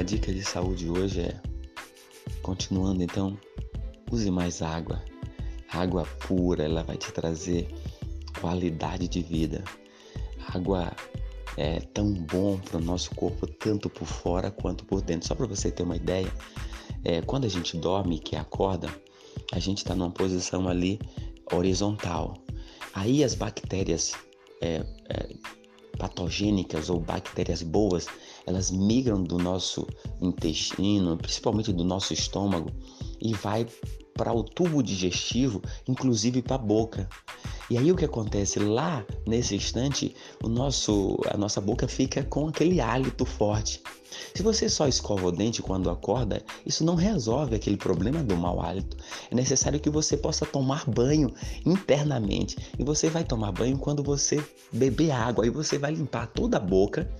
a dica de saúde hoje é, continuando então, use mais água. água pura, ela vai te trazer qualidade de vida. água é tão bom para o nosso corpo, tanto por fora quanto por dentro. Só para você ter uma ideia, é, quando a gente dorme, que acorda, a gente está numa posição ali horizontal. Aí as bactérias é, é, patogênicas ou bactérias boas, elas migram do nosso intestino, principalmente do nosso estômago, e vai para o tubo digestivo, inclusive para a boca. E aí o que acontece lá nesse instante, o nosso, a nossa boca fica com aquele hálito forte. Se você só escova o dente quando acorda, isso não resolve aquele problema do mau hálito. É necessário que você possa tomar banho internamente. E você vai tomar banho quando você beber água. Aí você vai limpar toda a boca,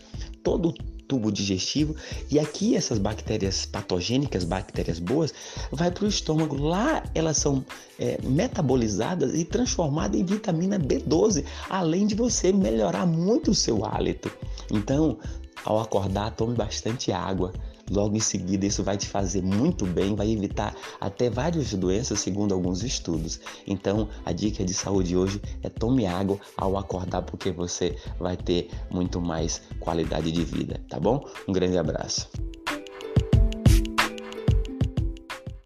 todo o tubo digestivo e aqui essas bactérias patogênicas, bactérias boas, vai para o estômago. Lá elas são é, metabolizadas e transformadas em vitamina B12, além de você melhorar muito o seu hálito. Então, ao acordar, tome bastante água. Logo em seguida, isso vai te fazer muito bem, vai evitar até várias doenças, segundo alguns estudos. Então, a dica de saúde hoje é tome água ao acordar, porque você vai ter muito mais qualidade de vida, tá bom? Um grande abraço.